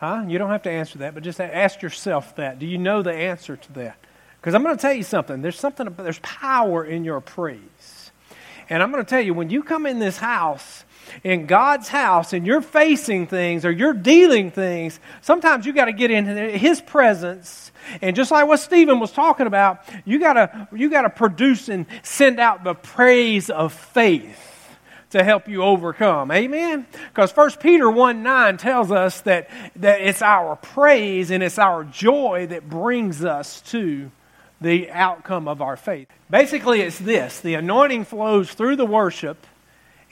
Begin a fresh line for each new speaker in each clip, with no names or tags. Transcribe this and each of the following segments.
Huh? You don't have to answer that, but just ask yourself that. Do you know the answer to that? Because I'm going to tell you something. There's something. There's power in your praise, and I'm going to tell you when you come in this house, in God's house, and you're facing things or you're dealing things, sometimes you got to get into His presence. And just like what Stephen was talking about, you gotta you gotta produce and send out the praise of faith to help you overcome. Amen? Because 1 Peter 1 9 tells us that, that it's our praise and it's our joy that brings us to the outcome of our faith. Basically, it's this the anointing flows through the worship,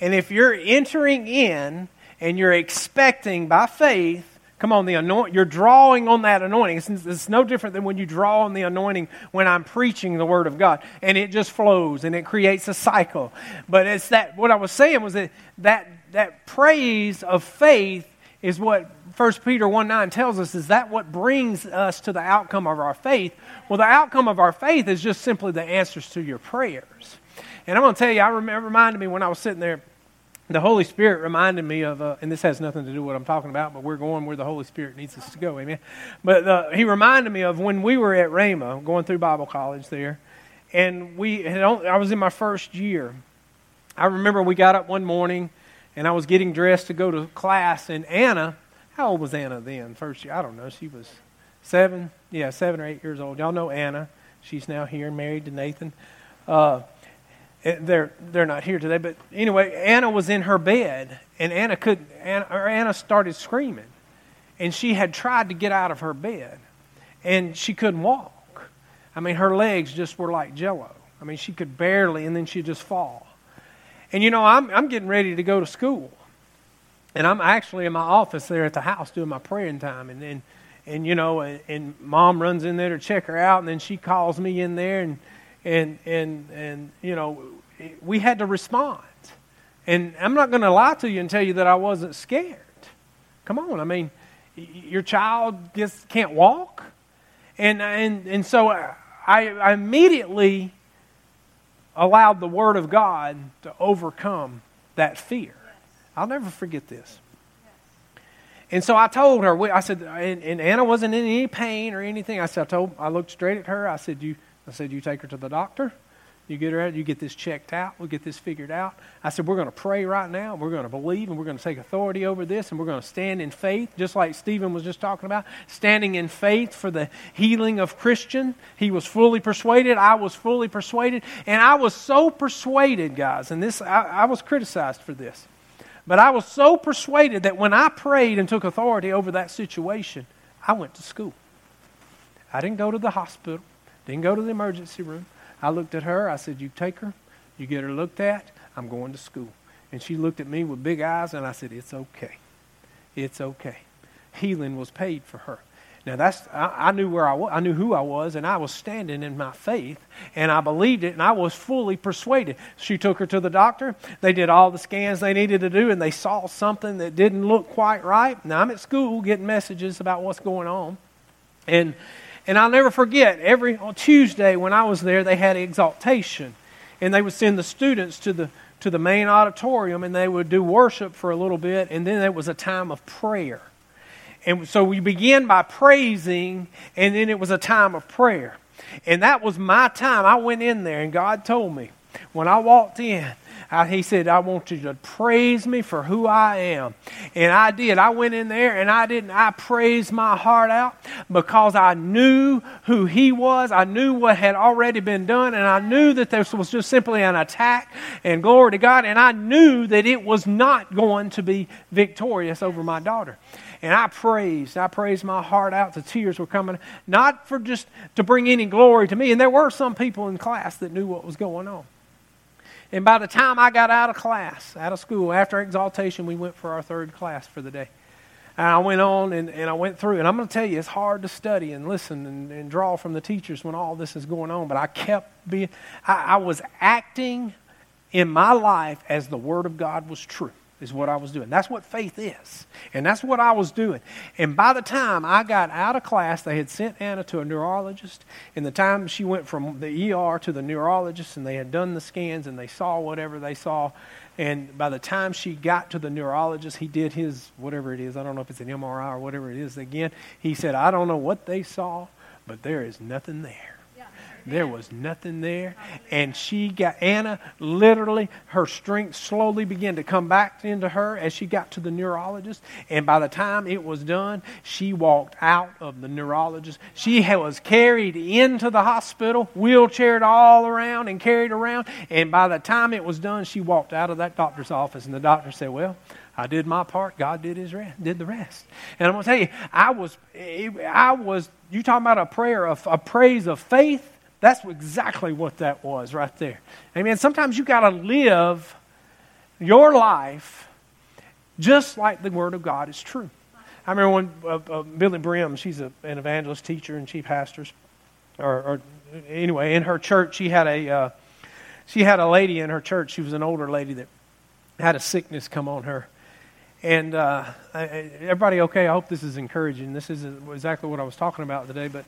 and if you're entering in and you're expecting by faith, Come on, the anoint, you're drawing on that anointing. It's, it's, no different than when you draw on the anointing when I'm preaching the Word of God. And it just flows and it creates a cycle. But it's that, what I was saying was that that, that praise of faith is what 1 Peter 1 9 tells us. Is that what brings us to the outcome of our faith? Well, the outcome of our faith is just simply the answers to your prayers. And I'm going to tell you, I remember, reminded me when I was sitting there the Holy Spirit reminded me of, uh, and this has nothing to do with what I'm talking about, but we're going where the Holy Spirit needs us to go, amen. But uh, he reminded me of when we were at Rhema, going through Bible college there, and we had only, I was in my first year. I remember we got up one morning, and I was getting dressed to go to class, and Anna, how old was Anna then? First year, I don't know. She was seven, yeah, seven or eight years old. Y'all know Anna. She's now here, married to Nathan. Uh, Eh, they're they're not here today. But anyway, Anna was in her bed, and Anna could Anna, Anna started screaming, and she had tried to get out of her bed, and she couldn't walk. I mean, her legs just were like jello. I mean, she could barely, and then she'd just fall. And you know, I'm I'm getting ready to go to school, and I'm actually in my office there at the house doing my praying time, and then. And you know, and, and mom runs in there to check her out, and then she calls me in there, and and and and you know we had to respond. And i'm not going to lie to you and tell you that i wasn't scared. Come on i mean your child just can't walk. And and and so i, I immediately allowed the word of god to overcome that fear. I'll never forget this. And so I told her, I said, and, and, Anna wasn't in any pain or anything. I said, I told, I looked straight at her. I said, you, I said, You take her to the doctor. You get her out, you get this checked out, we'll get this figured out. I said, We're going to pray right now. We're going to believe and we're going to take authority over this and we're going to stand in faith, just like Stephen was just talking about, standing in faith for the healing of Christian. He was fully persuaded. I was fully persuaded. And I was so persuaded, guys, and this I, I was criticized for this. But I was so persuaded that when I prayed and took authority over that situation, I went to school. I didn't go to the hospital. Didn't go to the emergency room. I looked at her. I said, You take her. You get her looked at. I'm going to school. And she looked at me with big eyes, and I said, It's okay. It's okay. Healing was paid for her. Now that's I, I, knew where I was, I knew who I was, and I was standing in my faith, and I believed it, and I was fully persuaded. She took her to the doctor. They did all the scans they needed to do, and they saw something that didn't look quite right. Now I'm at school getting messages about what's going on, and and I'll never forget, every Tuesday when I was there, they had exaltation. And they would send the students to the, to the main auditorium and they would do worship for a little bit, and then it was a time of prayer. And so we began by praising, and then it was a time of prayer. And that was my time. I went in there, and God told me when I walked in, I, he said, I want you to praise me for who I am. And I did. I went in there and I didn't, I praised my heart out because I knew who he was. I knew what had already been done. And I knew that this was just simply an attack. And glory to God. And I knew that it was not going to be victorious over my daughter. And I praised. I praised my heart out. The tears were coming, not for just to bring any glory to me. And there were some people in class that knew what was going on. And by the time I got out of class, out of school, after exaltation, we went for our third class for the day. And I went on and, and I went through. And I'm going to tell you, it's hard to study and listen and, and draw from the teachers when all this is going on. But I kept being, I, I was acting in my life as the Word of God was true. Is what I was doing. That's what faith is. And that's what I was doing. And by the time I got out of class, they had sent Anna to a neurologist. And the time she went from the ER to the neurologist, and they had done the scans and they saw whatever they saw. And by the time she got to the neurologist, he did his whatever it is. I don't know if it's an MRI or whatever it is. Again, he said, I don't know what they saw, but there is nothing there. There was nothing there. And she got, Anna, literally, her strength slowly began to come back into her as she got to the neurologist. And by the time it was done, she walked out of the neurologist. She was carried into the hospital, wheelchaired all around and carried around. And by the time it was done, she walked out of that doctor's office. And the doctor said, Well, I did my part. God did his rest, did the rest. And I'm going to tell you, I was, I was, you talking about a prayer of a praise of faith that's exactly what that was right there. Amen. Sometimes you got to live your life just like the Word of God is true. I remember when uh, uh, Billye Brim, she's a, an evangelist teacher and she pastors, or, or, anyway, in her church, she had a uh, she had a lady in her church. She was an older lady that had a sickness come on her, and uh, I, everybody okay? I hope this is encouraging. This is exactly what I was talking about today, but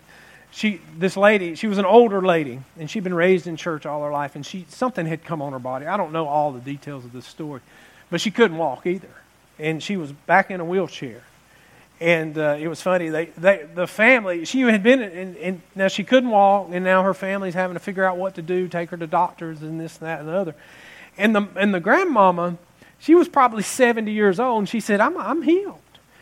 she this lady she was an older lady and she'd been raised in church all her life and she something had come on her body. I don't know all the details of this story but she couldn't walk either. And she was back in a wheelchair. And uh, it was funny they, they the family she had been in, now she couldn't walk and now her family's having to figure out what to do take her to doctors and this and that and the other. And the and the grandmama she was probably 70 years old and she said i'm, I'm healed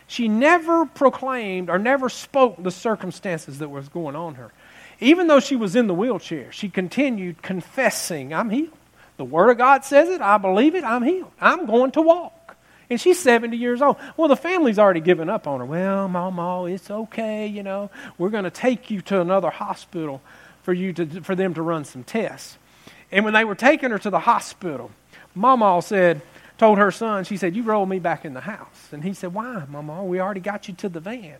she never proclaimed or never spoke the circumstances that was going on her. Even though she was in the wheelchair, she continued confessing, I'm healed. The Word of God says it. I believe it. I'm healed. I'm going to walk. And she's 70 years old. Well, the family's already given up on her. Well, Mama, it's okay, you know. We're going to take you to another hospital for, you to, for them to run some tests. And when they were taking her to the hospital, Mama said, told her son, she said, You roll me back in the house. And he said, Why, Mama? We already got you to the van.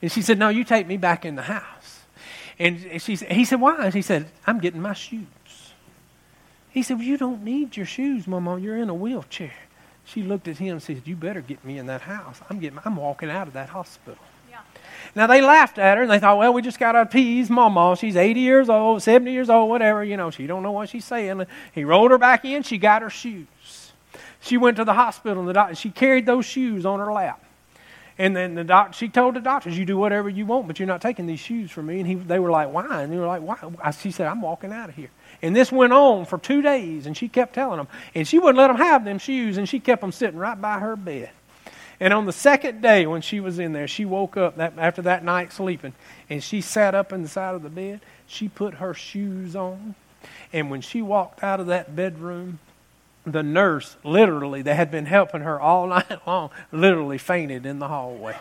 And she said, No, you take me back in the house. And she, he said, Why? And she said, I'm getting my shoes. He said, well, You don't need your shoes, Mama. You're in a wheelchair. She looked at him and said, You better get me in that house. I'm, getting, I'm walking out of that hospital. Now they laughed at her and they thought, well, we just got to appease Mama. She's 80 years old, 70 years old, whatever. You know, she don't know what she's saying. He rolled her back in. She got her shoes. She went to the hospital and the doctor, she carried those shoes on her lap. And then the doc, she told the doctors, "You do whatever you want, but you're not taking these shoes from me." And he, they were like, "Why?" And they were like, "Why?" she said, "I'm walking out of here." And this went on for two days, and she kept telling them, and she wouldn't let them have them shoes, and she kept them sitting right by her bed. And on the second day, when she was in there, she woke up that, after that night sleeping, and she sat up in the side of the bed. She put her shoes on, and when she walked out of that bedroom, the nurse, literally, that had been helping her all night long, literally fainted in the hallway.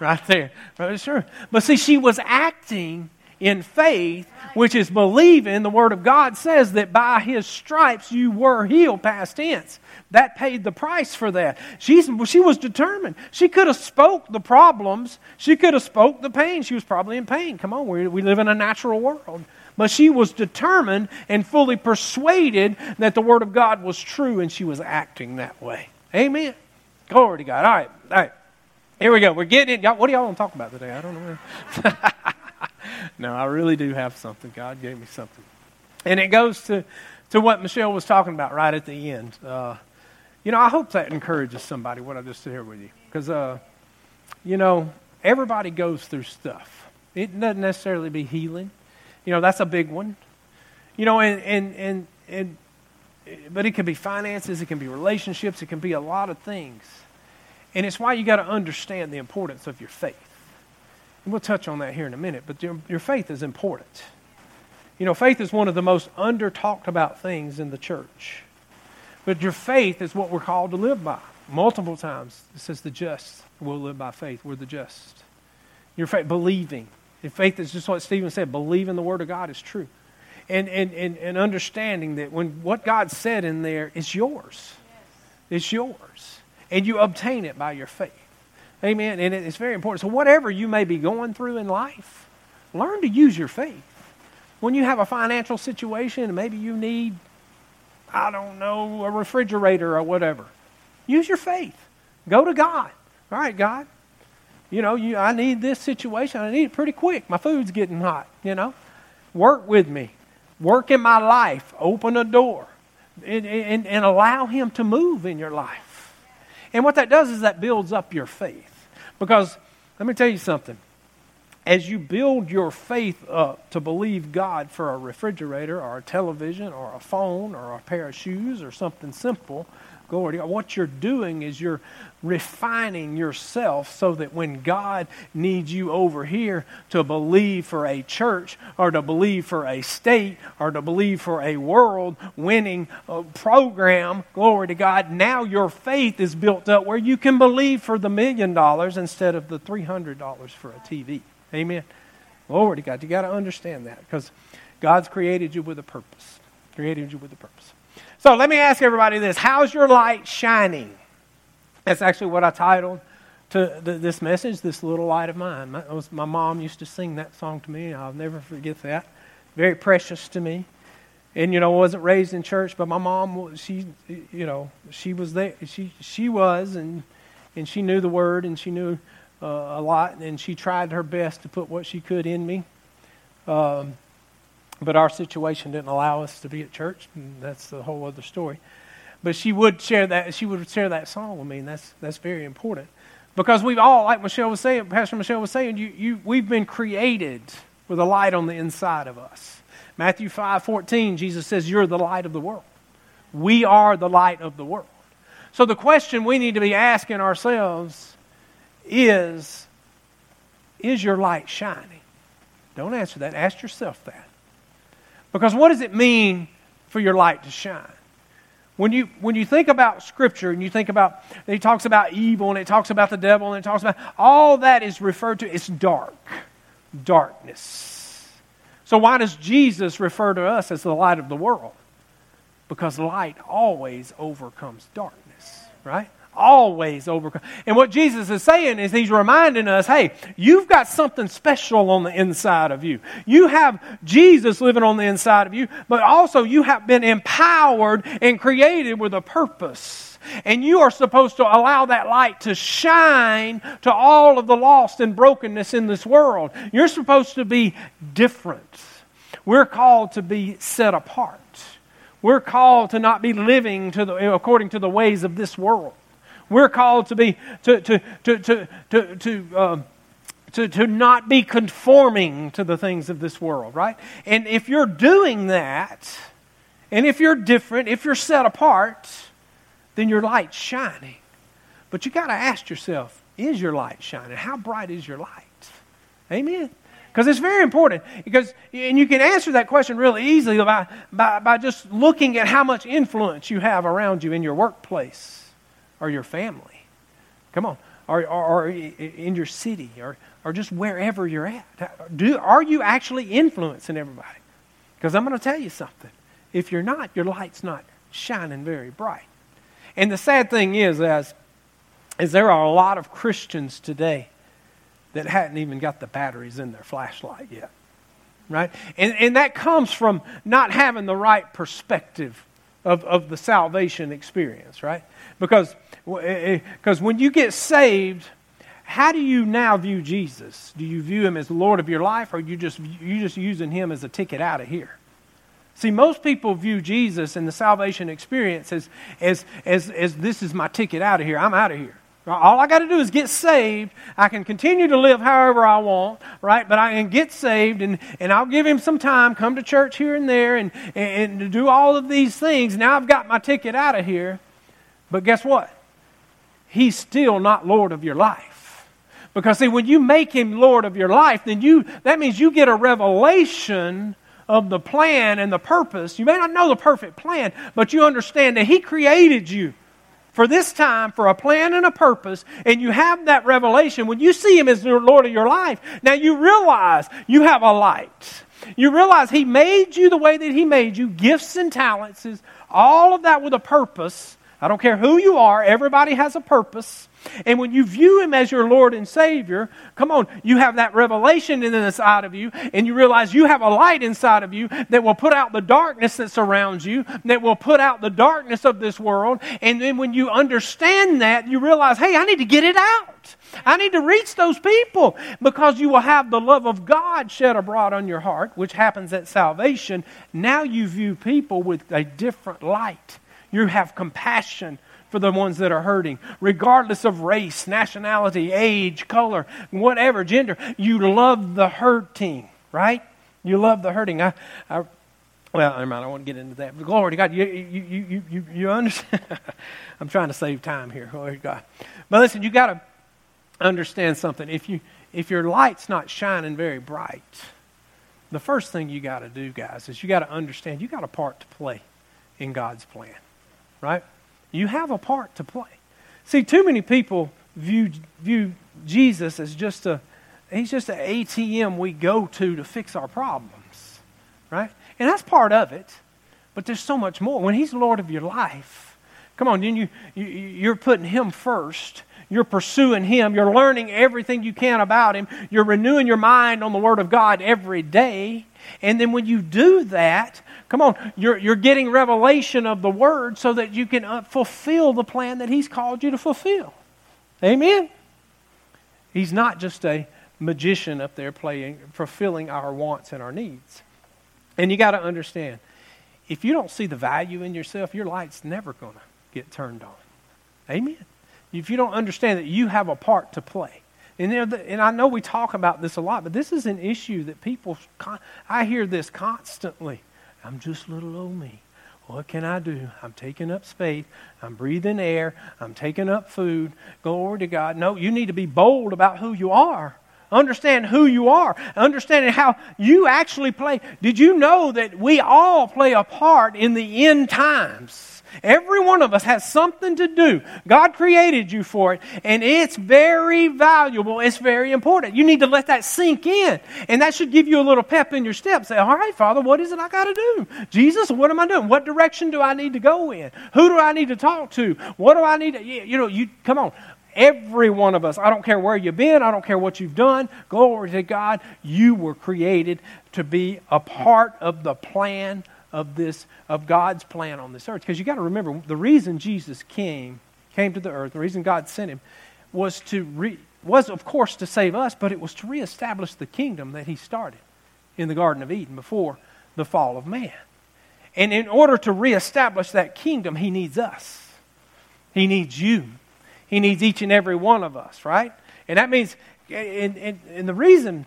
Right there. Sure. But see, she was acting in faith, which is believing the Word of God says that by His stripes you were healed, past tense. That paid the price for that. She's, she was determined. She could have spoke the problems. She could have spoke the pain. She was probably in pain. Come on, we, we live in a natural world. But she was determined and fully persuaded that the Word of God was true, and she was acting that way. Amen. Glory to God. All right, all right. Here we go. We're getting it. What do y'all want to talk about today? I don't know. no, I really do have something. God gave me something. And it goes to, to what Michelle was talking about right at the end. Uh, you know, I hope that encourages somebody, what I just said here with you. Because, uh, you know, everybody goes through stuff. It doesn't necessarily be healing. You know, that's a big one. You know, and, and, and, and but it can be finances, it can be relationships, it can be a lot of things. And it's why you got to understand the importance of your faith. We'll touch on that here in a minute, but your, your faith is important. You know, faith is one of the most under talked about things in the church. But your faith is what we're called to live by. Multiple times it says the just will live by faith. We're the just. Your faith, believing. And faith is just what Stephen said believe in the Word of God is true. And, and, and, and understanding that when what God said in there is yours, yes. it's yours. And you obtain it by your faith. Amen. And it's very important. So, whatever you may be going through in life, learn to use your faith. When you have a financial situation and maybe you need, I don't know, a refrigerator or whatever, use your faith. Go to God. All right, God. You know, you, I need this situation. I need it pretty quick. My food's getting hot, you know. Work with me. Work in my life. Open a door. And, and, and allow Him to move in your life. And what that does is that builds up your faith. Because, let me tell you something. As you build your faith up to believe God for a refrigerator or a television or a phone or a pair of shoes or something simple, Glory. What you're doing is you're refining yourself so that when God needs you over here to believe for a church or to believe for a state or to believe for a world winning uh, program, glory to God, now your faith is built up where you can believe for the million dollars instead of the $300 for a TV. Amen. Glory to God. You got to understand that because God's created you with a purpose. Created you with a purpose. So let me ask everybody this How's your light shining? That's actually what I titled to this message, This Little Light of Mine. My, was, my mom used to sing that song to me. I'll never forget that. Very precious to me. And, you know, I wasn't raised in church, but my mom, she, you know, she was there. She, she was, and, and she knew the word, and she knew uh, a lot, and she tried her best to put what she could in me. Um, but our situation didn't allow us to be at church, and that's the whole other story. But she would share that. She would share that song with me, and that's that's very important because we've all, like Michelle was saying, Pastor Michelle was saying, you, you, we've been created with a light on the inside of us. Matthew five fourteen, Jesus says, "You're the light of the world. We are the light of the world." So the question we need to be asking ourselves is, is your light shining? Don't answer that. Ask yourself that. Because what does it mean for your light to shine? When you, when you think about Scripture and you think about, it talks about evil and it talks about the devil and it talks about, all that is referred to, it's dark. Darkness. So why does Jesus refer to us as the light of the world? Because light always overcomes darkness, right? Always overcome. And what Jesus is saying is he's reminding us, hey, you've got something special on the inside of you. You have Jesus living on the inside of you, but also you have been empowered and created with a purpose. And you are supposed to allow that light to shine to all of the lost and brokenness in this world. You're supposed to be different. We're called to be set apart. We're called to not be living to the, according to the ways of this world. We're called to be to to to to to, to um, to, to not be conforming to the things of this world, right? And if you're doing that, and if you're different, if you're set apart, then your light's shining. But you got to ask yourself, is your light shining? How bright is your light? Amen. Because it's very important. Because, and you can answer that question really easily by, by, by just looking at how much influence you have around you in your workplace or your family. Come on. Or, or, or in your city or, or just wherever you're at. Do, are you actually influencing everybody? Because I'm going to tell you something. If you're not, your light's not shining very bright. And the sad thing is, as, is there are a lot of Christians today that hadn't even got the batteries in their flashlight yet. Right? And, and that comes from not having the right perspective of, of the salvation experience, right? Because because eh, eh, when you get saved, how do you now view Jesus? Do you view him as Lord of your life, or you just you just using him as a ticket out of here? See, most people view Jesus and the salvation experience as, as, as, as this is my ticket out of here. I'm out of here. All I got to do is get saved. I can continue to live however I want, right? But I can get saved and, and I'll give him some time, come to church here and there and, and, and do all of these things. Now I've got my ticket out of here. But guess what? he's still not Lord of your life. Because see, when you make him Lord of your life, then you that means you get a revelation of the plan and the purpose. You may not know the perfect plan, but you understand that he created you for this time for a plan and a purpose, and you have that revelation. When you see him as the Lord of your life, now you realize you have a light. You realize he made you the way that he made you, gifts and talents, all of that with a purpose I don't care who you are, everybody has a purpose. And when you view Him as your Lord and Savior, come on, you have that revelation inside of you, and you realize you have a light inside of you that will put out the darkness that surrounds you, that will put out the darkness of this world. And then when you understand that, you realize, hey, I need to get it out. I need to reach those people because you will have the love of God shed abroad on your heart, which happens at salvation. Now you view people with a different light. You have compassion for the ones that are hurting, regardless of race, nationality, age, color, whatever, gender. You love the hurting, right? You love the hurting. I, I well, never mind. I won't get into that. But glory to God. You, you, you, you, you understand? I'm trying to save time here. Glory to God. But listen, you got to understand something. If, you, if your light's not shining very bright, the first thing you got to do, guys, is you got to understand you got a part to play in God's plan, right? You have a part to play. See, too many people view, view Jesus as just a, he's just an ATM we go to to fix our problems, right? And that's part of it, but there's so much more. When he's Lord of your life, come on, you, you, you're putting him first. You're pursuing Him. You're learning everything you can about Him. You're renewing your mind on the Word of God every day. And then when you do that, Come on, you're, you're getting revelation of the Word so that you can uh, fulfill the plan that He's called you to fulfill. Amen? He's not just a magician up there playing, fulfilling our wants and our needs. And you got to understand, if you don't see the value in yourself, your light's never going to get turned on. Amen? If you don't understand that you have a part to play. And, and I know we talk about this a lot, but this is an issue that people, I hear this constantly. I'm just little old me. What can I do? I'm taking up space. I'm breathing air. I'm taking up food. Glory to God. No, you need to be bold about who you are. Understand who you are. Understanding how you actually play. Did you know that we all play a part in the end times? Every one of us has something to do. God created you for it, and it's very valuable. It's very important. You need to let that sink in, and that should give you a little pep in your step. Say, All right, Father, what is it I got to do? Jesus, what am I doing? What direction do I need to go in? Who do I need to talk to? What do I need to, you know, you, come on. Every one of us, I don't care where you've been, I don't care what you've done, glory to God, you were created to be a part of the plan of this of God's plan on this earth. Because you got to remember the reason Jesus came came to the earth, the reason God sent him was to re, was of course to save us, but it was to reestablish the kingdom that he started in the Garden of Eden before the fall of man. And in order to reestablish that kingdom, he needs us. He needs you. He needs each and every one of us, right? And that means, and, and, and the reason,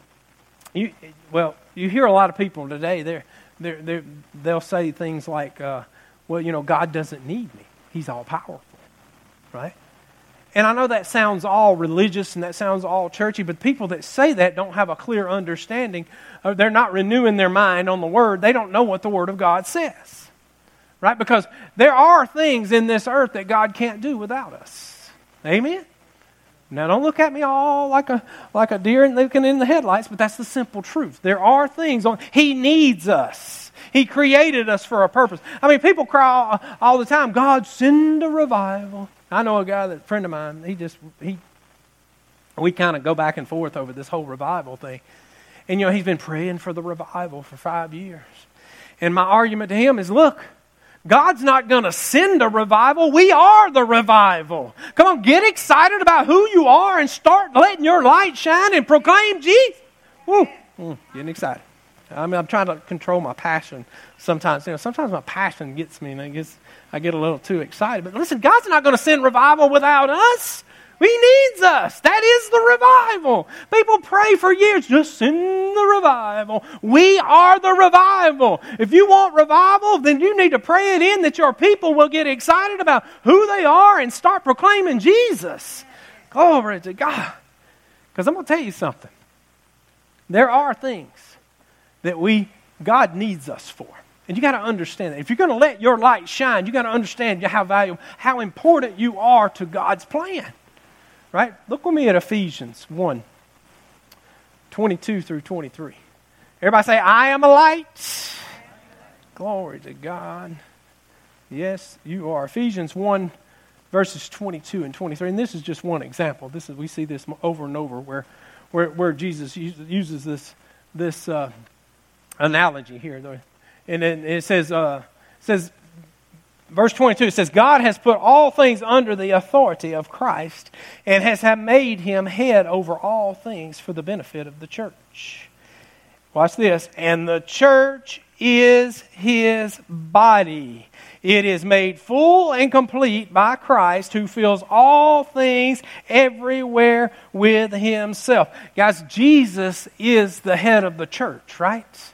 you, well, you hear a lot of people today, they're, they're, they're, they'll say things like, uh, well, you know, God doesn't need me. He's all powerful, right? And I know that sounds all religious and that sounds all churchy, but people that say that don't have a clear understanding. they're not renewing their mind on the Word. They don't know what the Word of God says, right? Because there are things in this earth that God can't do without us. Amen? Now, don't look at me all like a, like a deer looking in the headlights, but that's the simple truth. There are things on, He needs us. He created us for a purpose. I mean, people cry all, all the time, God, send a revival. I know a guy that, a friend of mine, he just, he, we kind of go back and forth over this whole revival thing. And, you know, he's been praying for the revival for five years. And my argument to him is look, God's not going to send a revival. We are the revival. Come on, get excited about who you are and start letting your light shine and proclaim Jesus. Woo, mm, getting excited. I mean, I'm trying to control my passion sometimes. You know, sometimes my passion gets me and I, gets, I get a little too excited. But listen, God's not going to send revival without us. He needs us. That is the revival. People pray for years, just send the revival. We are the revival. If you want revival, then you need to pray it in that your people will get excited about who they are and start proclaiming Jesus. Glory to God. Because I'm going to tell you something. There are things that we, God needs us for. And you got to understand that. If you're going to let your light shine, you got to understand how valuable, how important you are to God's plan. Right? Look with me at Ephesians 1 22 through 23. Everybody say, I am a light. Glory to God. Yes, you are. Ephesians 1 verses 22 and 23. And this is just one example. This is, we see this over and over where, where, where Jesus uses this, this uh, analogy here. And then it says, uh, says, verse 22, it says, God has put all things under the authority of Christ and has made him head over all things for the benefit of the church. Watch this. And the church is his body. It is made full and complete by Christ who fills all things everywhere with himself. Guys, Jesus is the head of the church, right?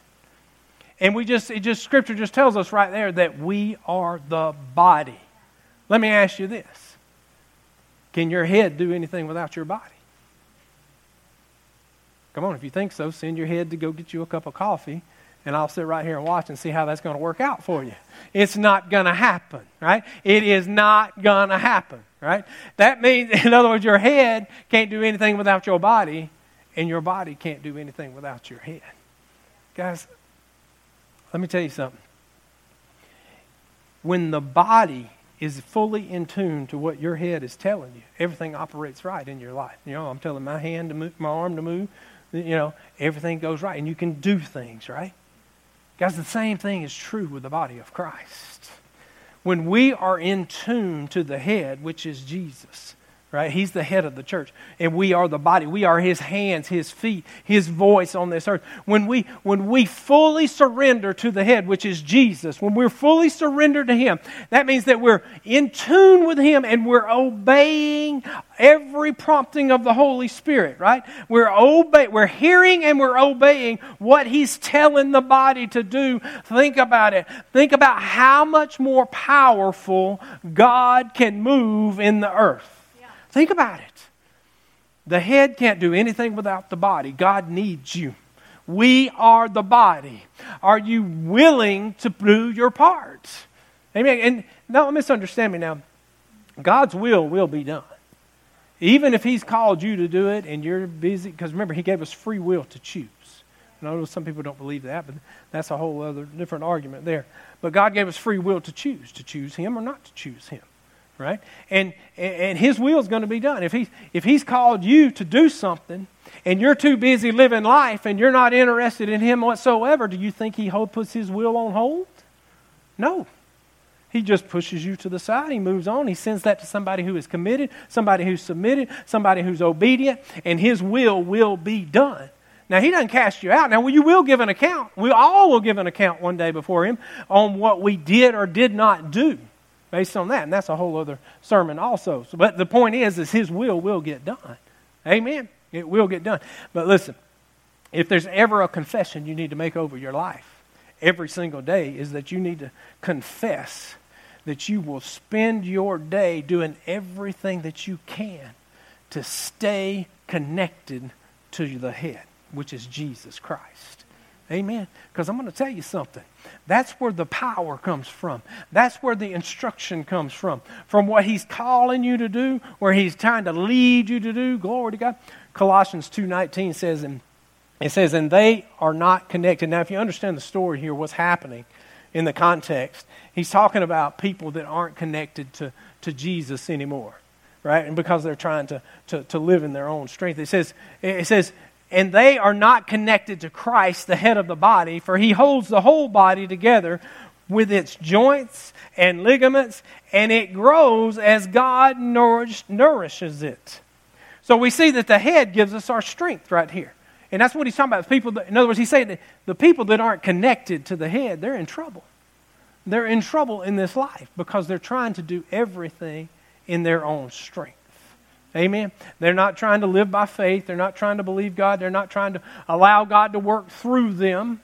And we just, it just, scripture just tells us right there that we are the body. Let me ask you this Can your head do anything without your body? Come on, if you think so, send your head to go get you a cup of coffee, and I'll sit right here and watch and see how that's going to work out for you. It's not going to happen, right? It is not going to happen, right? That means, in other words, your head can't do anything without your body, and your body can't do anything without your head. Guys, let me tell you something. When the body is fully in tune to what your head is telling you, everything operates right in your life. You know, I'm telling my hand to move, my arm to move, you know, everything goes right and you can do things, right? Guys, the same thing is true with the body of Christ. When we are in tune to the head, which is Jesus, right? He's the head of the church, and we are the body. We are his hands, his feet, his voice on this earth. When we when we fully surrender to the head, which is Jesus, when we're fully surrendered to him, that means that we're in tune with him and we're obeying every prompting of the Holy Spirit, right? We're obey we're hearing and we're obeying what he's telling the body to do. Think about it. Think about how much more powerful God can move in the earth. Think about it. The head can't do anything without the body. God needs you. We are the body. Are you willing to do your part? Amen. And don't misunderstand me now. God's will will be done. Even if He's called you to do it and you're busy, because remember, He gave us free will to choose. And I know some people don't believe that, but that's a whole other different argument there. But God gave us free will to choose, to choose Him or not to choose Him right? And, and his will is going to be done. If, he, if he's called you to do something and you're too busy living life and you're not interested in him whatsoever, do you think he puts his will on hold? No. He just pushes you to the side. He moves on. He sends that to somebody who is committed, somebody who's submitted, somebody who's obedient, and his will will be done. Now, he doesn't cast you out. Now, you will give an account. We all will give an account one day before him on what we did or did not do based on that. And that's a whole other sermon also. So, but the point is, is his will will get done. Amen. It will get done. But listen, if there's ever a confession you need to make over your life every single day, is that you need to confess that you will spend your day doing everything that you can to stay connected to the head, which is Jesus Christ. Amen. Because I'm going to tell you something. That's where the power comes from. That's where the instruction comes from. From what He's calling you to do, where He's trying to lead you to do. Glory to God. Colossians 2.19 says, and it says, and they are not connected. Now, if you understand the story here, what's happening in the context, he's talking about people that aren't connected to, to Jesus anymore right? And because they're trying to, to, to live in their own strength. It says, it says, and they are not connected to Christ, the head of the body, for he holds the whole body together with its joints and ligaments, and it grows as God nourish, nourishes it. So we see that the head gives us our strength right here. And that's what he's talking about. People that, in other words, he's saying that the people that aren't connected to the head, they're in trouble. They're in trouble in this life because they're trying to do everything in their own strength. Amen. They're not trying to live by faith. They're not trying to believe God. They're not trying to allow God to work through them.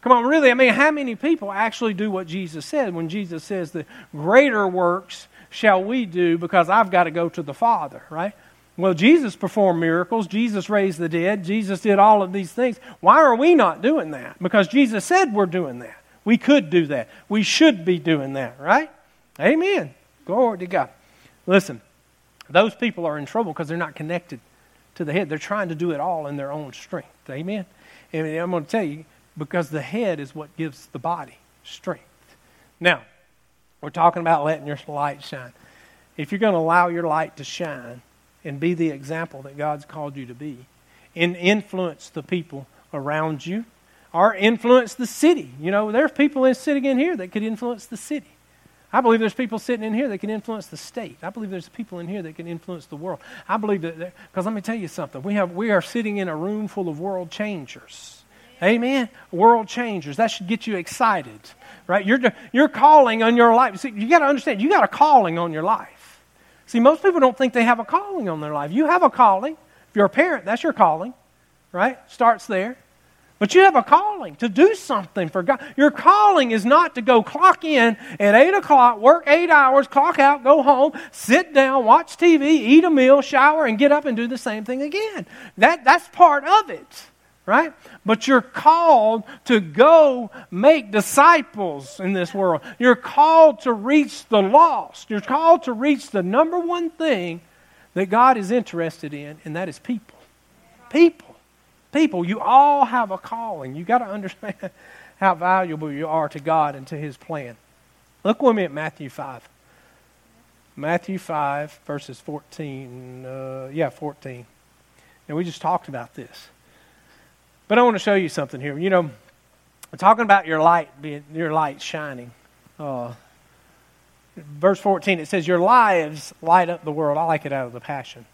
Come on, really, I mean, how many people actually do what Jesus said when Jesus says the greater works shall we do because I've got to go to the Father, right? Well, Jesus performed miracles. Jesus raised the dead. Jesus did all of these things. Why are we not doing that? Because Jesus said we're doing that. We could do that. We should be doing that, right? Amen. Glory to God. Listen, those people are in trouble because they're not connected to the head. They're trying to do it all in their own strength. Amen? And I'm going to tell you, because the head is what gives the body strength. Now, we're talking about letting your light shine. if you're going to allow your light to shine and be the example that God's called you to be, and influence the people around you, or influence the city. You know, there's people sitting in here that could influence the city. I believe there's people sitting in here that can influence the state. I believe there's people in here that can influence the world. I believe that, because let me tell you something. We, have, we are sitting in a room full of world changers. Amen? World changers. That should get you excited, right? You're, you're calling on your life. See, you got to understand, you got a calling on your life. See, most people don't think they have a calling on their life. You have a calling. If you're a parent, that's your calling, right? Starts there. But you have a calling to do something for God. Your calling is not to go clock in at 8 o'clock, work eight hours, clock out, go home, sit down, watch TV, eat a meal, shower, and get up and do the same thing again. That, that's part of it, right? But you're called to go make disciples in this world. You're called to reach the lost. You're called to reach the number one thing that God is interested in, and that is people. People people. You all have a calling. You got to understand how valuable you are to God and to His plan. Look with me at Matthew 5. Matthew 5, verses 14. Uh, yeah, 14. And we just talked about this. But I want to show you something here. You know, talking about your light being your light shining. Uh, verse 14, it says, Your lives light up the world. I like it out of the Passion.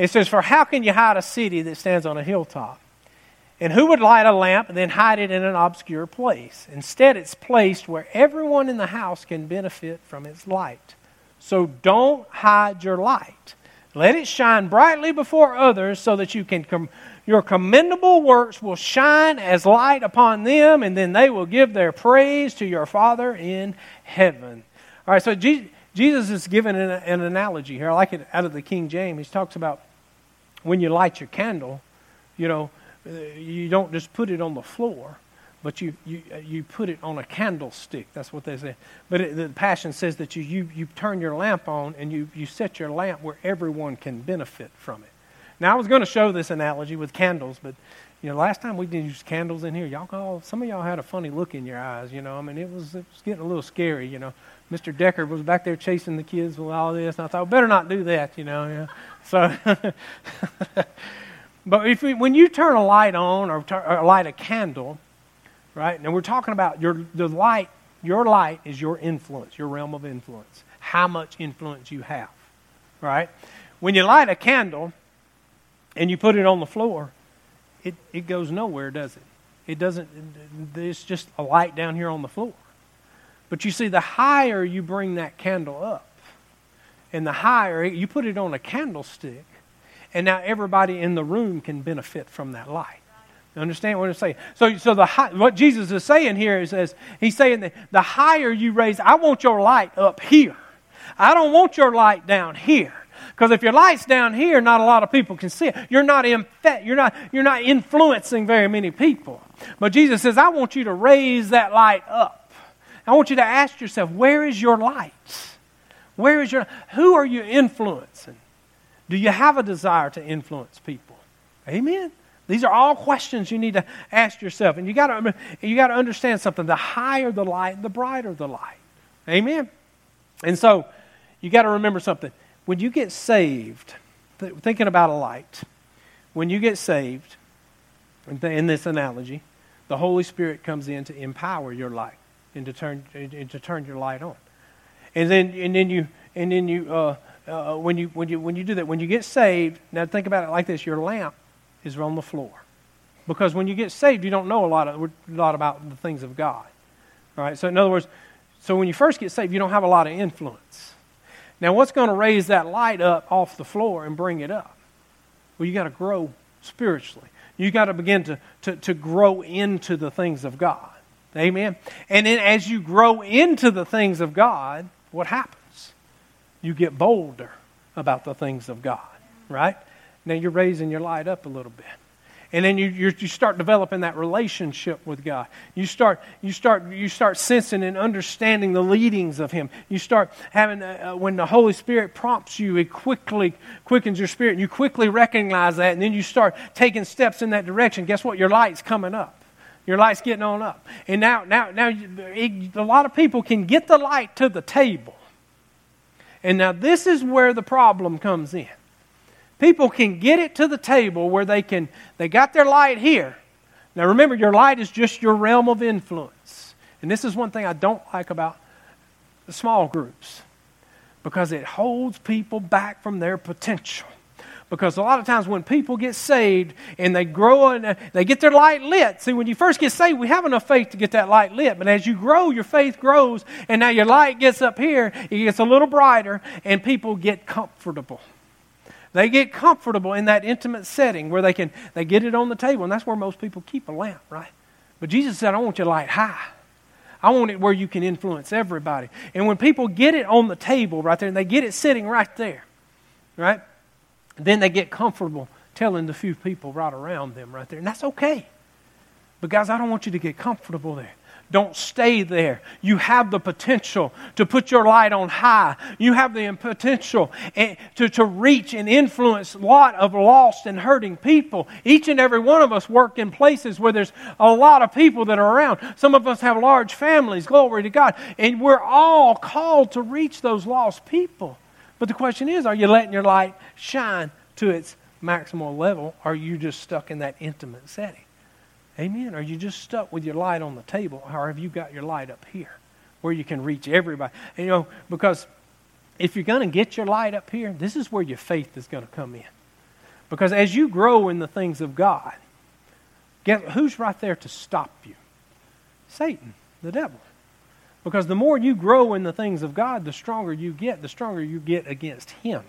It says, For how can you hide a city that stands on a hilltop? And who would light a lamp and then hide it in an obscure place? Instead, it's placed where everyone in the house can benefit from its light. So don't hide your light. Let it shine brightly before others so that you can com- your commendable works will shine as light upon them, and then they will give their praise to your Father in heaven. All right, so Jesus is giving an, an analogy here. I like it out of the King James. He talks about when you light your candle, you know, uh, you don't just put it on the floor, but you, you, uh, you put it on a candlestick. That's what they say. But it, the Passion says that you, you, you turn your lamp on and you, you set your lamp where everyone can benefit from it. Now, I was going to show this analogy with candles, but you know, last time we did use candles in here, y'all all, some of y'all had a funny look in your eyes, you know. I mean, it was, it was getting a little scary, you know. Mr. Decker was back there chasing the kids with all this, and I thought, better not do that, you know. Yeah. So, But if we, when you turn a light on or, or, light a candle, right? And we're talking about your the light. Your light is your influence, your realm of influence. How much influence you have, right? When you light a candle and you put it on the floor, it, it goes nowhere, does it? It doesn't. It's just a light down here on the floor. But you see, the higher you bring that candle up, and the higher you put it on a candlestick, and now everybody in the room can benefit from that light. You understand what I'm saying? So, so the high, what Jesus is saying here is, is he's saying that the higher you raise, I want your light up here. I don't want your light down here. Because if your light's down here, not a lot of people can see it. You're not, in, you're, not, you're not influencing very many people. But Jesus says, I want you to raise that light up. I want you to ask yourself, where is your light? Where is your who are you influencing? Do you have a desire to influence people? Amen. These are all questions you need to ask yourself. And you got to you got to understand something. The higher the light, the brighter the light. Amen. And so you got to remember something. When you get saved, th- thinking about a light, when you get saved, in this analogy, the Holy Spirit comes in to empower your light and to turn and to turn your light on. And then and then you and then you uh, uh, when, you, when, you, when you do that, when you get saved, now think about it like this your lamp is on the floor. Because when you get saved, you don't know a lot, of, a lot about the things of God. All right? So, in other words, so when you first get saved, you don't have a lot of influence. Now, what's going to raise that light up off the floor and bring it up? Well, you got to grow spiritually. You got to begin to, to, to grow into the things of God. Amen. And then as you grow into the things of God, what happens? you get bolder about the things of God, right? Now you're raising your light up a little bit. And then you, you start developing that relationship with God. You start, you, start, you start sensing and understanding the leadings of Him. You start having, uh, uh, when the Holy Spirit prompts you, it quickly quickens your spirit. And you quickly recognize that, and then you start taking steps in that direction. Guess what? Your light's coming up. Your light's getting on up. And now, now, now, it, a lot of people can get the light to the table And now this is where the problem comes in. People can get it to the table where they can they got their light here. Now remember your light is just your realm of influence. And this is one thing I don't like about small groups because it holds people back from their potential. Because a lot of times when people get saved and they grow and uh, they get their light lit, see, when you first get saved, we have enough faith to get that light lit. But as you grow, your faith grows, and now your light gets up here, it gets a little brighter, and people get comfortable. They get comfortable in that intimate setting where they can they get it on the table, and that's where most people keep a lamp, right? But Jesus said, I want your light high. I want it where you can influence everybody. And when people get it on the table right there, and they get it sitting right there, right? Then they get comfortable telling the few people right around them right there. And that's okay. But guys, I don't want you to get comfortable there. Don't stay there. You have the potential to put your light on high. You have the potential eh, to, to reach and influence a lot of lost and hurting people. Each and every one of us work in places where there's a lot of people that are around. Some of us have large families, glory to God. And we're all called to reach those lost people. But the question is are you letting your light shine to its maximal level? Or are you just stuck in that intimate setting? Amen. Are you just stuck with your light on the table, or have you got your light up here where you can reach everybody? And, you know, because if you're going to get your light up here, this is where your faith is going to come in. Because as you grow in the things of God, guess who's right there to stop you? Satan, the devil. Because the more you grow in the things of God, the stronger you get, the stronger you get against him.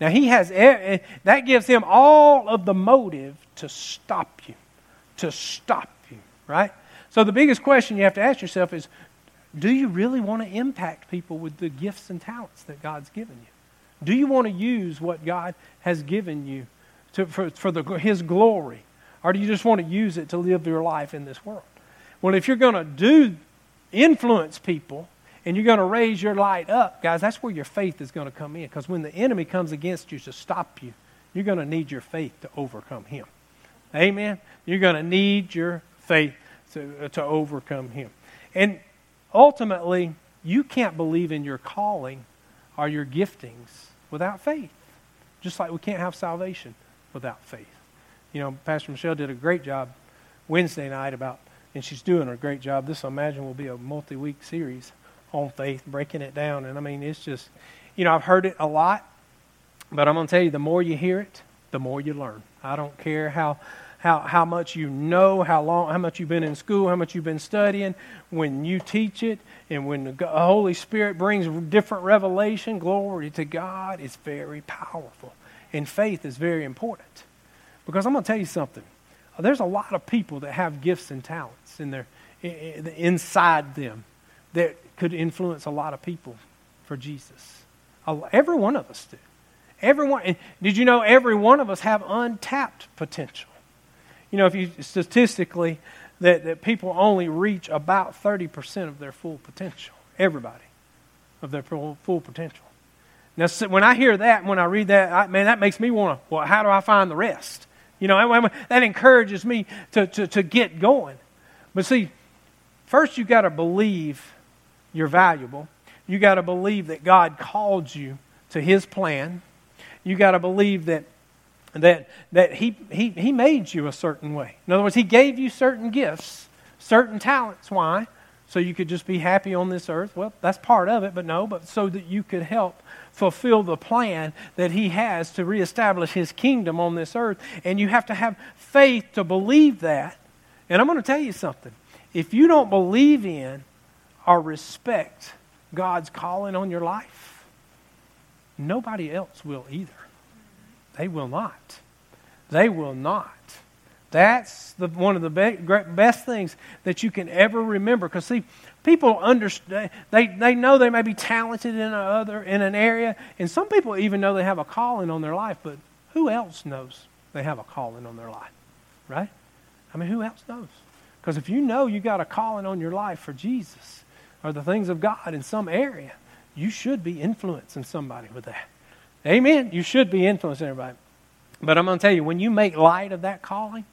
Now he has eh, eh, that gives him all of the motive to stop you to stop you, right? So the biggest question you have to ask yourself is do you really want to impact people with the gifts and talents that God's given you? Do you want to use what God has given you to, for, for the, His glory? Or do you just want to use it to live your life in this world? Well, if you're going to do influence people and you're going to raise your light up, guys, that's where your faith is going to come in. Because when the enemy comes against you to stop you, you're going to need your faith to overcome him. Amen. You're going to need your faith to, uh, to overcome him. And ultimately, you can't believe in your calling or your giftings without faith. Just like we can't have salvation without faith. You know, Pastor Michelle did a great job Wednesday night about, and she's doing a great job. This, I imagine, will be a multi week series on faith, breaking it down. And I mean, it's just, you know, I've heard it a lot, but I'm going to tell you the more you hear it, the more you learn. I don't care how how, how much you know, how long, how much you've been in school, how much you've been studying. When you teach it, and when the Holy Spirit brings different revelation, glory to God, it's very powerful. And faith is very important. Because I'm going to tell you something. There's a lot of people that have gifts and talents in their, inside them that could influence a lot of people for Jesus. Every one of us do. Everyone, did you know every one of us have untapped potential? you know, if you statistically, that, that people only reach about 30% of their full potential. Everybody of their full, full potential. Now, when I hear that, when I read that, I, man, that makes me want to, well, how do I find the rest? You know, that encourages me to, to, to get going. But see, first you got to believe you're valuable. You got to believe that God called you to His plan. You got to believe that that, that he, he, he made you a certain way. In other words, He gave you certain gifts, certain talents. Why? So you could just be happy on this earth? Well, that's part of it, but no, but so that you could help fulfill the plan that He has to reestablish His kingdom on this earth. And you have to have faith to believe that. And I'm going to tell you something. If you don't believe in or respect God's calling on your life, nobody else will either. They will not. They will not. That's the, one of the be, best things that you can ever remember. Because see, people understand. They, they know they may be talented in other in an area, and some people even know they have a calling on their life. But who else knows they have a calling on their life, right? I mean, who else knows? Because if you know you got a calling on your life for Jesus or the things of God in some area, you should be influencing somebody with that. Amen. You should be influencing everybody. But I'm going to tell you, when you make light of that calling,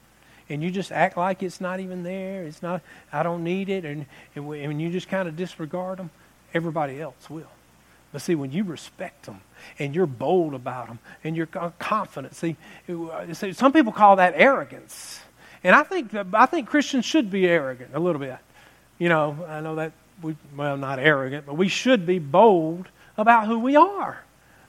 and you just act like it's not even there, it's not, I don't need it, and, and you just kind of disregard them, everybody else will. But see, when you respect them and you're bold about them and you're confident, uh, see, some people call that arrogance. And I think, I think Christians should be arrogant a little bit. You know, I know that we, well, not arrogant, but we should be bold about who we are.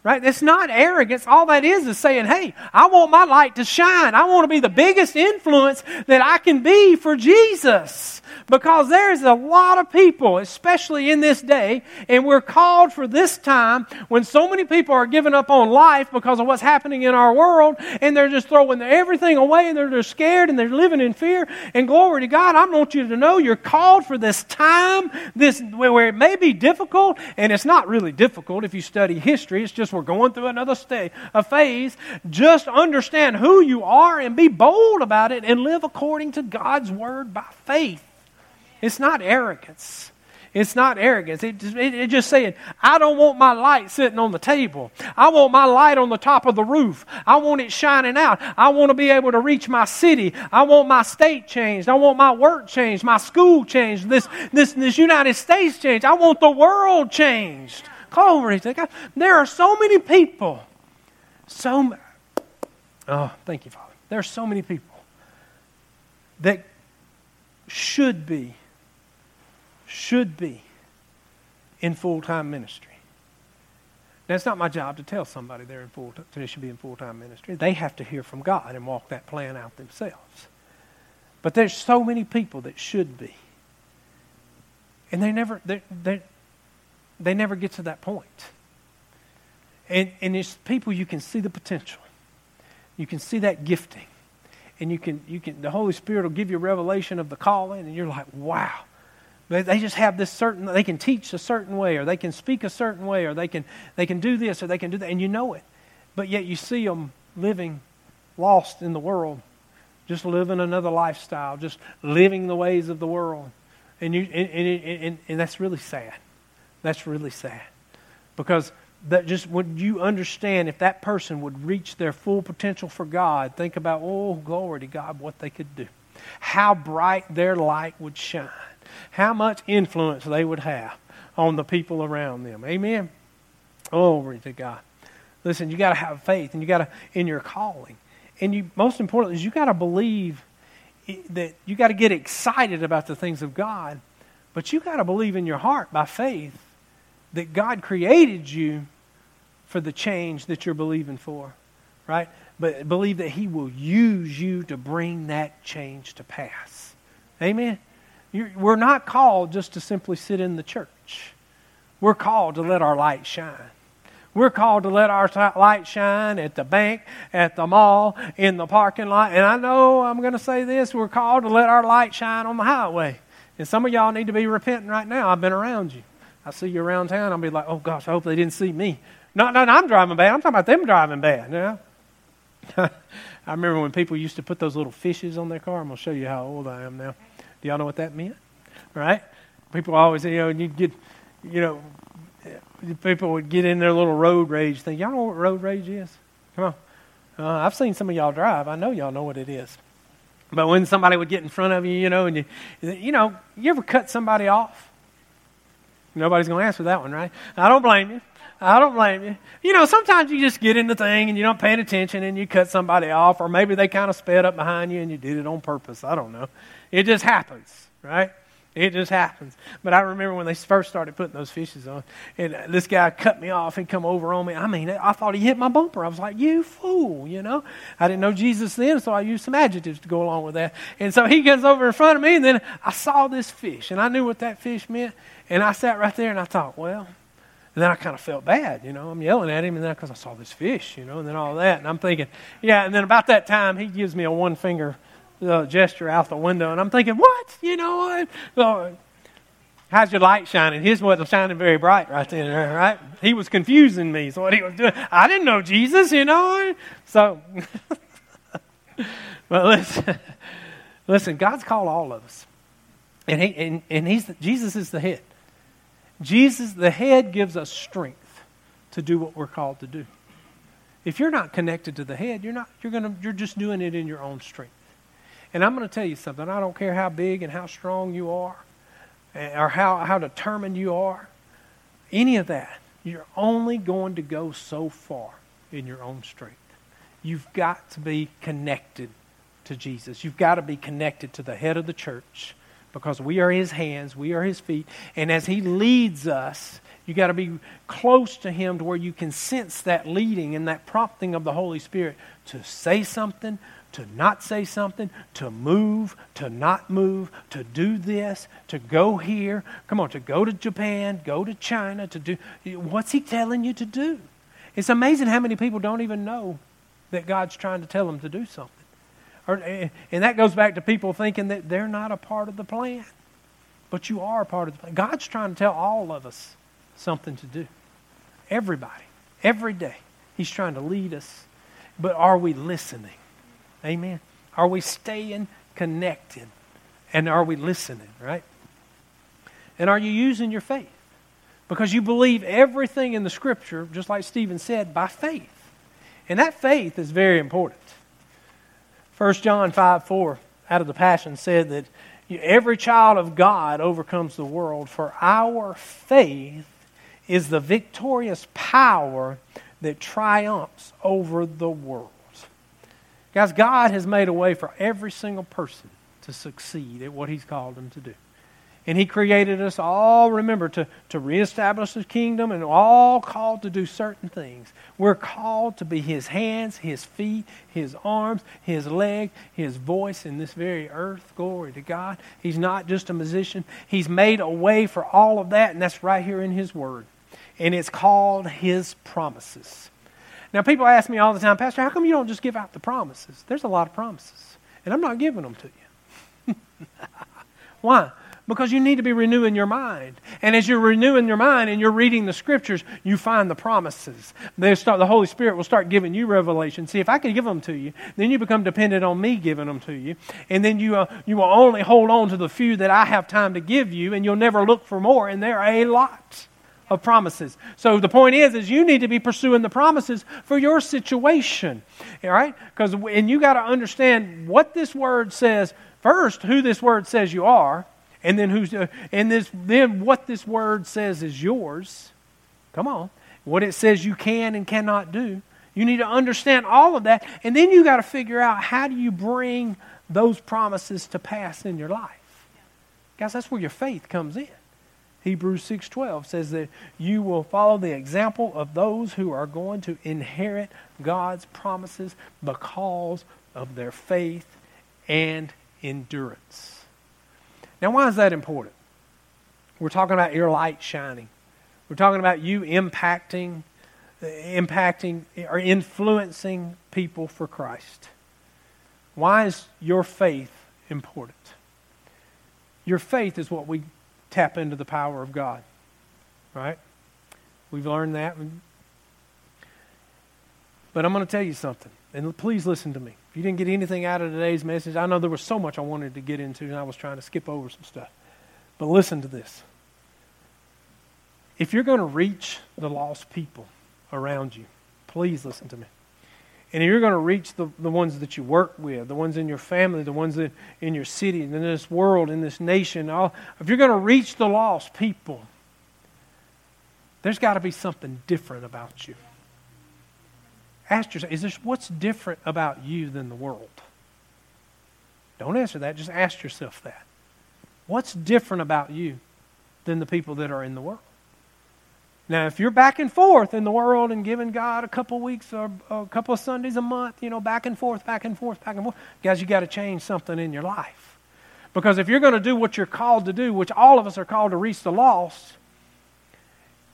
Right? It's not arrogance. All that is is saying, hey, I want my light to shine. I want to be the biggest influence that I can be for Jesus. Because there's a lot of people, especially in this day, and we're called for this time when so many people are giving up on life because of what's happening in our world, and they're just throwing everything away, and they're just scared, and they're living in fear. And glory to God, I want you to know you're called for this time, this where it may be difficult, and it's not really difficult if you study history. It's just we're going through another stage, a phase. Just understand who you are and be bold about it, and live according to God's word by faith. It's not arrogance. It's not arrogance. It just, it, it just saying, I don't want my light sitting on the table. I want my light on the top of the roof. I want it shining out. I want to be able to reach my city. I want my state changed. I want my work changed, my school changed, this, this, this United States changed. I want the world changed. Glory to God. There are so many people. So, oh, thank you, Father. There are so many people that should be should be in full time ministry. Now, it's not my job to tell somebody they're in full they should be in full time ministry. They have to hear from God and walk that plan out themselves. But there's so many people that should be. And they never they they they never get to that point. And and it's people you can see the potential. You can see that gifting. And you can you can the Holy Spirit will give you a revelation of the calling and you're like, wow they, just have this certain, they can teach a certain way, or they can speak a certain way, or they can, they can do this, or they can do that, and you know it. But yet you see them living lost in the world, just living another lifestyle, just living the ways of the world. And, you, and, and, and, and that's really sad. That's really sad. Because that just when you understand if that person would reach their full potential for God, think about, oh, glory to God, what they could do. How bright their light would shine how much influence they would have on the people around them. Amen. Glory to God. Listen, you got to have faith, and you got to in your calling, and you most importantly is you got to believe that you got to get excited about the things of God, but you got to believe in your heart by faith that God created you for the change that you're believing for, right? But believe that He will use you to bring that change to pass. Amen. We're not called just to simply sit in the church. We're called to let our light shine. We're called to let our light shine at the bank, at the mall, in the parking lot. And I know I'm going to say this we're called to let our light shine on the highway. And some of y'all need to be repenting right now. I've been around you. I see you around town. I'll be like, oh gosh, I hope they didn't see me. No, no, no I'm driving bad. I'm talking about them driving bad. Yeah. I remember when people used to put those little fishes on their car. I'm going to show you how old I am now. Do y'all know what that meant? Right? People always, you know, you get, you know, people would get in their little road rage thing. Y'all know what road rage is? Come on. Uh, I've seen some of y'all drive. I know y'all know what it is. But when somebody would get in front of you, you know, and you, you know, you ever cut somebody off? Nobody's going to answer that one, right? I don't blame you. I don't blame you. You know, sometimes you just get in the thing and you don't pay attention and you cut somebody off, or maybe they kind of sped up behind you and you did it on purpose. I don't know. It just happens, right? It just happens. But I remember when they first started putting those fishes on, and this guy cut me off and come over on me. I mean, I thought he hit my bumper. I was like, "You fool!" You know. I didn't know Jesus then, so I used some adjectives to go along with that. And so he comes over in front of me, and then I saw this fish, and I knew what that fish meant. And I sat right there, and I thought, well. And then I kind of felt bad, you know. I'm yelling at him, and then because I saw this fish, you know, and then all that, and I'm thinking, yeah. And then about that time, he gives me a one finger the gesture out the window, and I'm thinking, what? You know what? So, how's your light shining? His wasn't shining very bright right then, uh, right? He was confusing me. So what he was doing, I didn't know Jesus, you know. So, but listen, listen, God's called all of us, and he and, and he's Jesus is the head. Jesus, the head, gives us strength to do what we're called to do. If you're not connected to the head, you're not. You're gonna. You're just doing it in your own strength. And I'm going to tell you something. I don't care how big and how strong you are, eh, or how, how determined you are, any of that. You're only going to go so far in your own strength. You've got to be connected to Jesus. You've got to be connected to the head of the church because we are his hands, we are his feet, and as he leads us, you got to be close to him to where you can sense that leading and that prompting of the Holy Spirit to say something, to not say something, to move, to not move, to do this, to go here. Come on, to go to Japan, go to China, to do. What's he telling you to do? It's amazing how many people don't even know that God's trying to tell them to do something. Or, eh, and that goes back to people thinking that they're not a part of the plan. But you are a part of the plan. God's trying to tell all of us something to do. Everybody, every day. He's trying to lead us. But are we listening? Amen. Are we staying connected? And are we listening, right? And are you using your faith? Because you believe everything in the Scripture, just like Stephen said, by faith. And that faith is very important. 1 John 5 4 out of the Passion said that every child of God overcomes the world, for our faith is the victorious power that triumphs over the world. Guys, God has made a way for every single person to succeed at what He's called them to do. And He created us all, remember, to, to reestablish His kingdom and all called to do certain things. We're called to be His hands, His feet, His arms, His leg, His voice in this very earth. Glory to God. He's not just a musician, He's made a way for all of that, and that's right here in His Word. And it's called His promises. Now, people ask me all the time, Pastor, how come you don't just give out the promises? There's a lot of promises, and I'm not giving them to you. Why? Because you need to be renewing your mind. And as you're renewing your mind and you're reading the scriptures, you find the promises. They start, the Holy Spirit will start giving you revelation. See, if I can give them to you, then you become dependent on me giving them to you. And then you, uh, you will only hold on to the few that I have time to give you, and you'll never look for more. And there are a lot of promises. So the point is, is you need to be pursuing the promises for your situation. All right? Because and you got to understand what this word says first, who this word says you are, and then who's uh, and this then what this word says is yours. Come on, what it says you can and cannot do. You need to understand all of that, and then you got to figure out how do you bring those promises to pass in your life. Guys, that's where your faith comes in. Hebrews 6:12 says that you will follow the example of those who are going to inherit God's promises because of their faith and endurance. Now why is that important? We're talking about your light shining. We're talking about you impacting impacting or influencing people for Christ. Why is your faith important? Your faith is what we tap into the power of God. Right? We've learned that. But I'm going to tell you something, and please listen to me. If you didn't get anything out of today's message, I know there was so much I wanted to get into, and I was trying to skip over some stuff. But listen to this. If you're going to reach the lost people around you, please listen to me. And if you're going to reach the, the ones that you work with, the ones in your family, the ones in, in your city, in this world, in this nation. All, if you're going to reach the lost people, there's got to be something different about you. Ask yourself, is there, what's different about you than the world? Don't answer that, just ask yourself that. What's different about you than the people that are in the world? Now, if you're back and forth in the world and giving God a couple weeks or a couple of Sundays a month, you know, back and forth, back and forth, back and forth, guys, you got to change something in your life. Because if you're going to do what you're called to do, which all of us are called to reach the lost,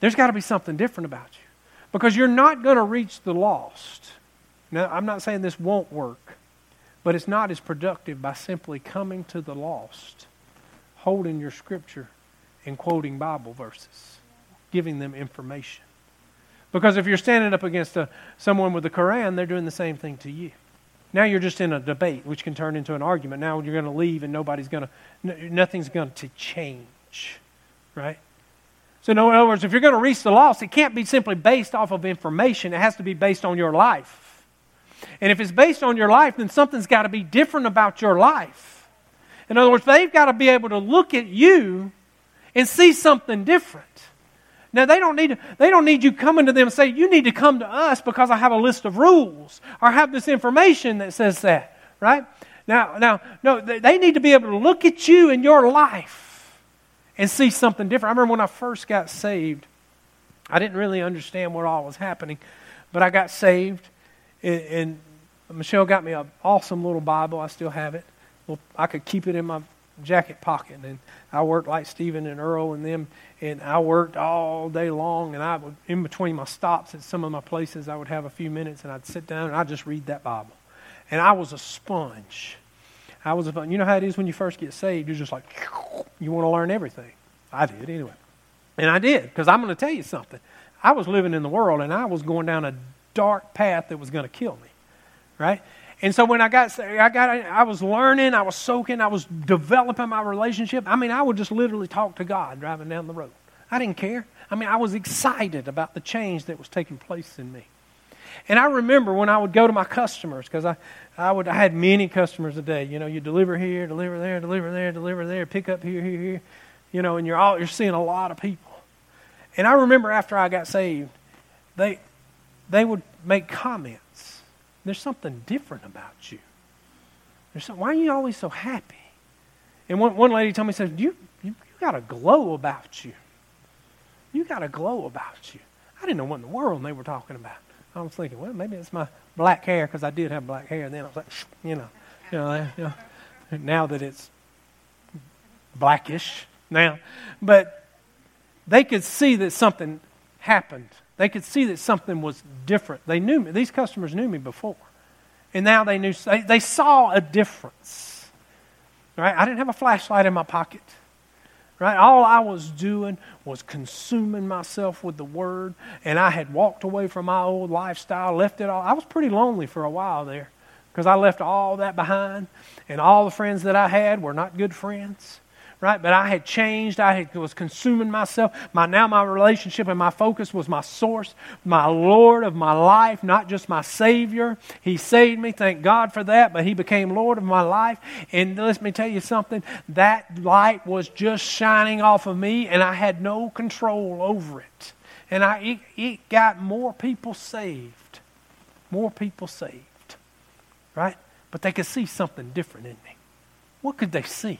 there's got to be something different about you. Because you're not going to reach the lost. Now, I'm not saying this won't work, but it's not as productive by simply coming to the lost, holding your scripture, and quoting Bible verses giving them information. Because if you're standing up against a, someone with the Quran, they're doing the same thing to you. Now you're just in a debate, which can turn into an argument. Now you're going to leave, and nobody's going to, nothing's going to change, right? So, in other words, if you're going to reach the lost, it can't be simply based off of information. It has to be based on your life. And if it's based on your life, then something's got to be different about your life. In other words, they've got to be able to look at you and see something different. Now they don't need they don't need you coming to them and say, you need to come to us because I have a list of rules or have this information that says that, right? Now, now, no, they need to be able to look at you and your life and see something different. I remember when I first got saved, I didn't really understand what all was happening, but I got saved, and, and Michelle got me an awesome little Bible. I still have it. Well, I could keep it in my jacket pocket, and I worked like Stephen and Earl and them, and I worked all day long. And I would, in between my stops at some of my places, I would have a few minutes, and I'd sit down and I'd just read that Bible. And I was a sponge. I was a, you know how it is when you first get saved, you're just like, you want to learn everything. I did anyway. And I did, because I'm going to tell you something. I was living in the world, and I was going down a dark path that was going to kill me, right? And so when I got, I got, I was learning, I was soaking, I was developing my relationship. I mean, I would just literally talk to God driving down the road. I didn't care. I mean, I was excited about the change that was taking place in me. And I remember when I would go to my customers, because I, I, would, I had many customers a day. You know, you deliver here, deliver there, deliver there, deliver there, pick up here, here, here. You know, and you're, all, you're seeing a lot of people. And I remember after I got saved, they, they would make comments. There's something different about you. There's some, why are you always so happy? And one, one lady told me, said, you, you, you got a glow about you. You got a glow about you. I didn't know what in the world they were talking about. I was thinking, well, maybe it's my black hair because I did have black hair. And then I was like, you know, you know, you know, now that it's blackish now, but they could see that something happened. They could see that something was different. They knew me. These customers knew me before, and now they knew. They, they saw a difference. Right? I didn't have a flashlight in my pocket. Right? All I was doing was consuming myself with the Word, and I had walked away from my old lifestyle, left it all. I was pretty lonely for a while there because I left all that behind, and all the friends that I had were not good friends right? But I had changed. I had, was consuming myself. My, now my relationship and my focus was my source, my Lord of my life, not just my Savior. He saved me. Thank God for that. But He became Lord of my life. And let me tell you something. That light was just shining off of me, and I had no control over it. And I, it, it got more people saved. More people saved. Right? But they could see something different in me. What could they see?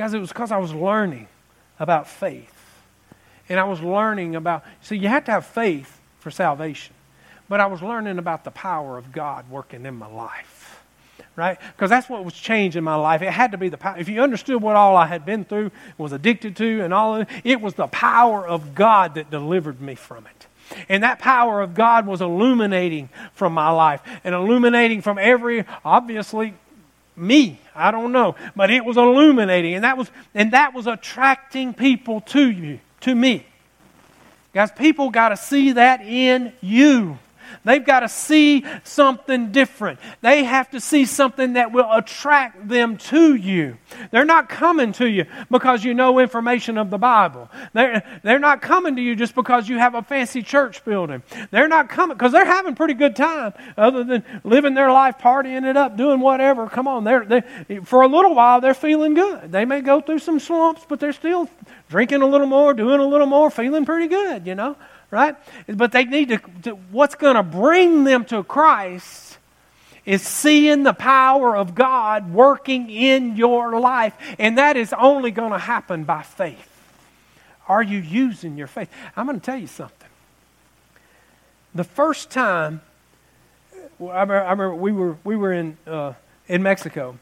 Guys, it was because I was learning about faith. And I was learning about, see, you have to have faith for salvation. But I was learning about the power of God working in my life. Right? Because that's what was changing my life. It had to be the power. If you understood what all I had been through, was addicted to, and all of it, it was the power of God that delivered me from it. And that power of God was illuminating from my life and illuminating from every, obviously, me. I don't know. But it was illuminating and that was and that was attracting people to you, to me. Guys, people got to see that in you. They've got to see something different. They have to see something that will attract them to you. They're not coming to you because you know information of the Bible. They're, they're not coming to you just because you have a fancy church building. They're not coming because they're having pretty good time other than living their life, partying it up, doing whatever. Come on, they're, they, for a little while, they're feeling good. They may go through some slumps, but they're still drinking a little more, doing a little more, feeling pretty good, you know right? But they need to, to what's going to bring them to Christ is seeing the power of God working in your life. And that is only going to happen by faith. Are you using your faith? I'm going to tell you something. The first time, I remember, we, were, we were in, uh, in Mexico,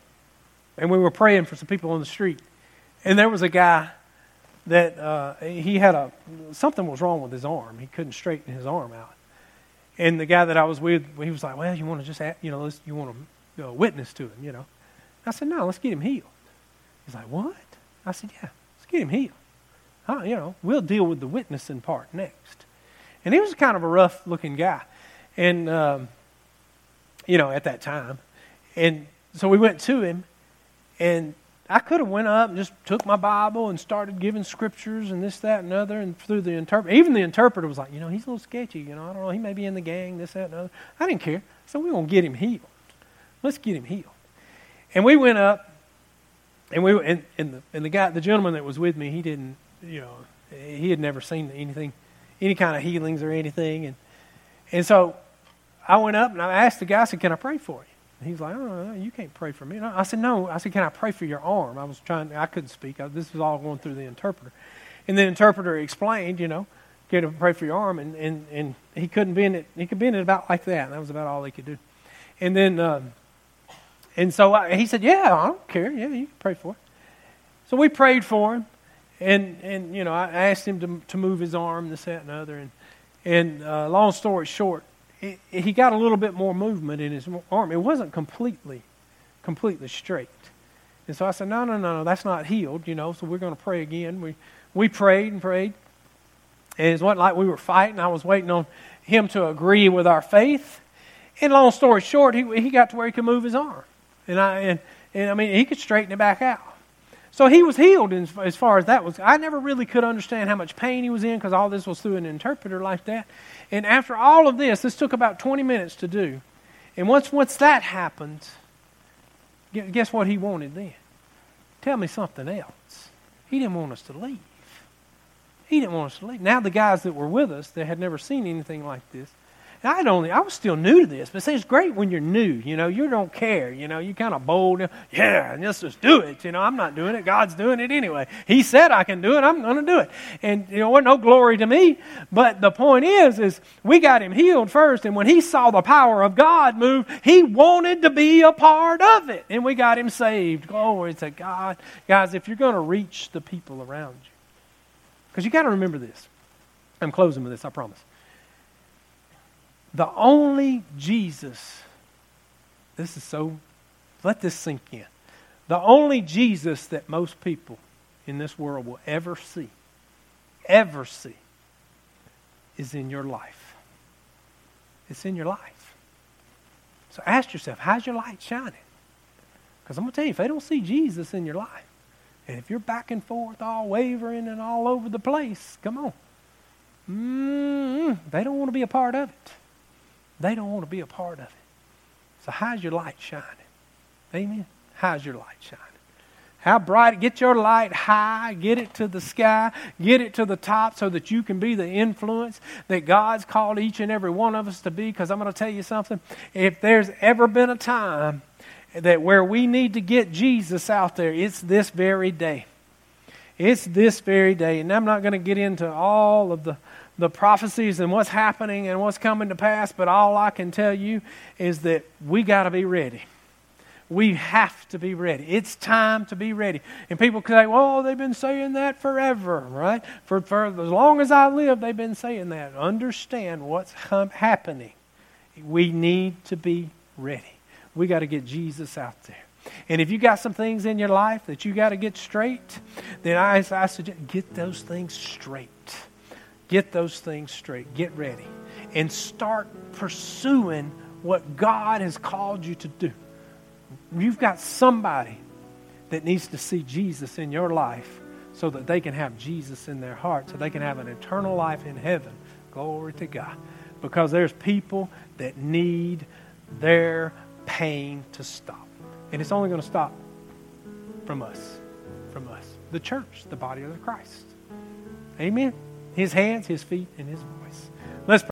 and we were praying for some people on the street. And there was a guy that uh, he had a something was wrong with his arm. He couldn't straighten his arm out. And the guy that I was with, he was like, "Well, you want to just, you know, you want to witness to him, you know?" I said, "No, let's get him healed." He's like, "What?" I said, "Yeah, let's get him healed. Huh, you know, we'll deal with the witnessing part next." And he was kind of a rough-looking guy, and um, you know, at that time, and so we went to him, and I could have went up and just took my Bible and started giving scriptures and this, that, and other, and through the interpreter. Even the interpreter was like, you know, he's a little sketchy. You know, I don't know. He may be in the gang, this, that, and other. I didn't care. So we're going to get him healed. Let's get him healed. And we went up, and we and, and the and the guy, the gentleman that was with me, he didn't, you know, he had never seen anything, any kind of healings or anything. And, and so I went up and I asked the guy, I said, Can I pray for you? And he's like, Oh, you can't pray for me. I said, No. I said, Can I pray for your arm? I was trying, I couldn't speak. I, this was all going through the interpreter. And the interpreter explained, you know, get to pray for your arm. And, and, and he couldn't bend it. He could bend it about like that. And that was about all he could do. And then, um, and so I, he said, Yeah, I don't care. Yeah, you can pray for it. So we prayed for him. And, and you know, I asked him to, to move his arm, this, that, and other. And, and uh, long story short, he got a little bit more movement in his arm. It wasn't completely, completely straight. And so I said, no, no, no, no, that's not healed, you know, so we're going to pray again. We, we prayed and prayed. And it wasn't like we were fighting. I was waiting on him to agree with our faith. And long story short, he, he got to where he could move his arm. And, I, and, and I mean, he could straighten it back out. So he was healed as far as that was. I never really could understand how much pain he was in because all this was through an interpreter like that. And after all of this, this took about 20 minutes to do. And once, once that happened, guess what he wanted then? Tell me something else. He didn't want us to leave. He didn't want us to leave. Now the guys that were with us that had never seen anything like this, I'd only, I was still new to this, but see, it's great when you're new. You know, you don't care. You know, you kind of bold. Yeah, let's just do it. You know, I'm not doing it. God's doing it anyway. He said I can do it. I'm going to do it. And you know, no glory to me. But the point is, is we got him healed first, and when he saw the power of God move, he wanted to be a part of it, and we got him saved. Glory to God, guys. If you're going to reach the people around you, because you got to remember this. I'm closing with this. I promise. The only Jesus, this is so, let this sink in. The only Jesus that most people in this world will ever see, ever see, is in your life. It's in your life. So ask yourself, how's your light shining? Because I'm going to tell you, if they don't see Jesus in your life, and if you're back and forth, all wavering and all over the place, come on. Mm-hmm. They don't want to be a part of it. They don't want to be a part of it. So how's your light shining? Amen. How's your light shining? How bright? Get your light high, get it to the sky, get it to the top so that you can be the influence that God's called each and every one of us to be. Because I'm going to tell you something. If there's ever been a time that where we need to get Jesus out there, it's this very day. It's this very day. And I'm not going to get into all of the the prophecies and what's happening and what's coming to pass, but all I can tell you is that we got to be ready. We have to be ready. It's time to be ready. And people say, well, they've been saying that forever, right? For, for as long as I live, they've been saying that. Understand what's happening. We need to be ready. We got to get Jesus out there. And if you got some things in your life that you got to get straight, then I, I suggest get those things straight. Get those things straight. Get ready. And start pursuing what God has called you to do. You've got somebody that needs to see Jesus in your life so that they can have Jesus in their heart, so they can have an eternal life in heaven. Glory to God. Because there's people that need their pain to stop. And it's only going to stop from us. From us. The church, the body of Christ. Amen his hands, his feet, and his voice. Let's pray.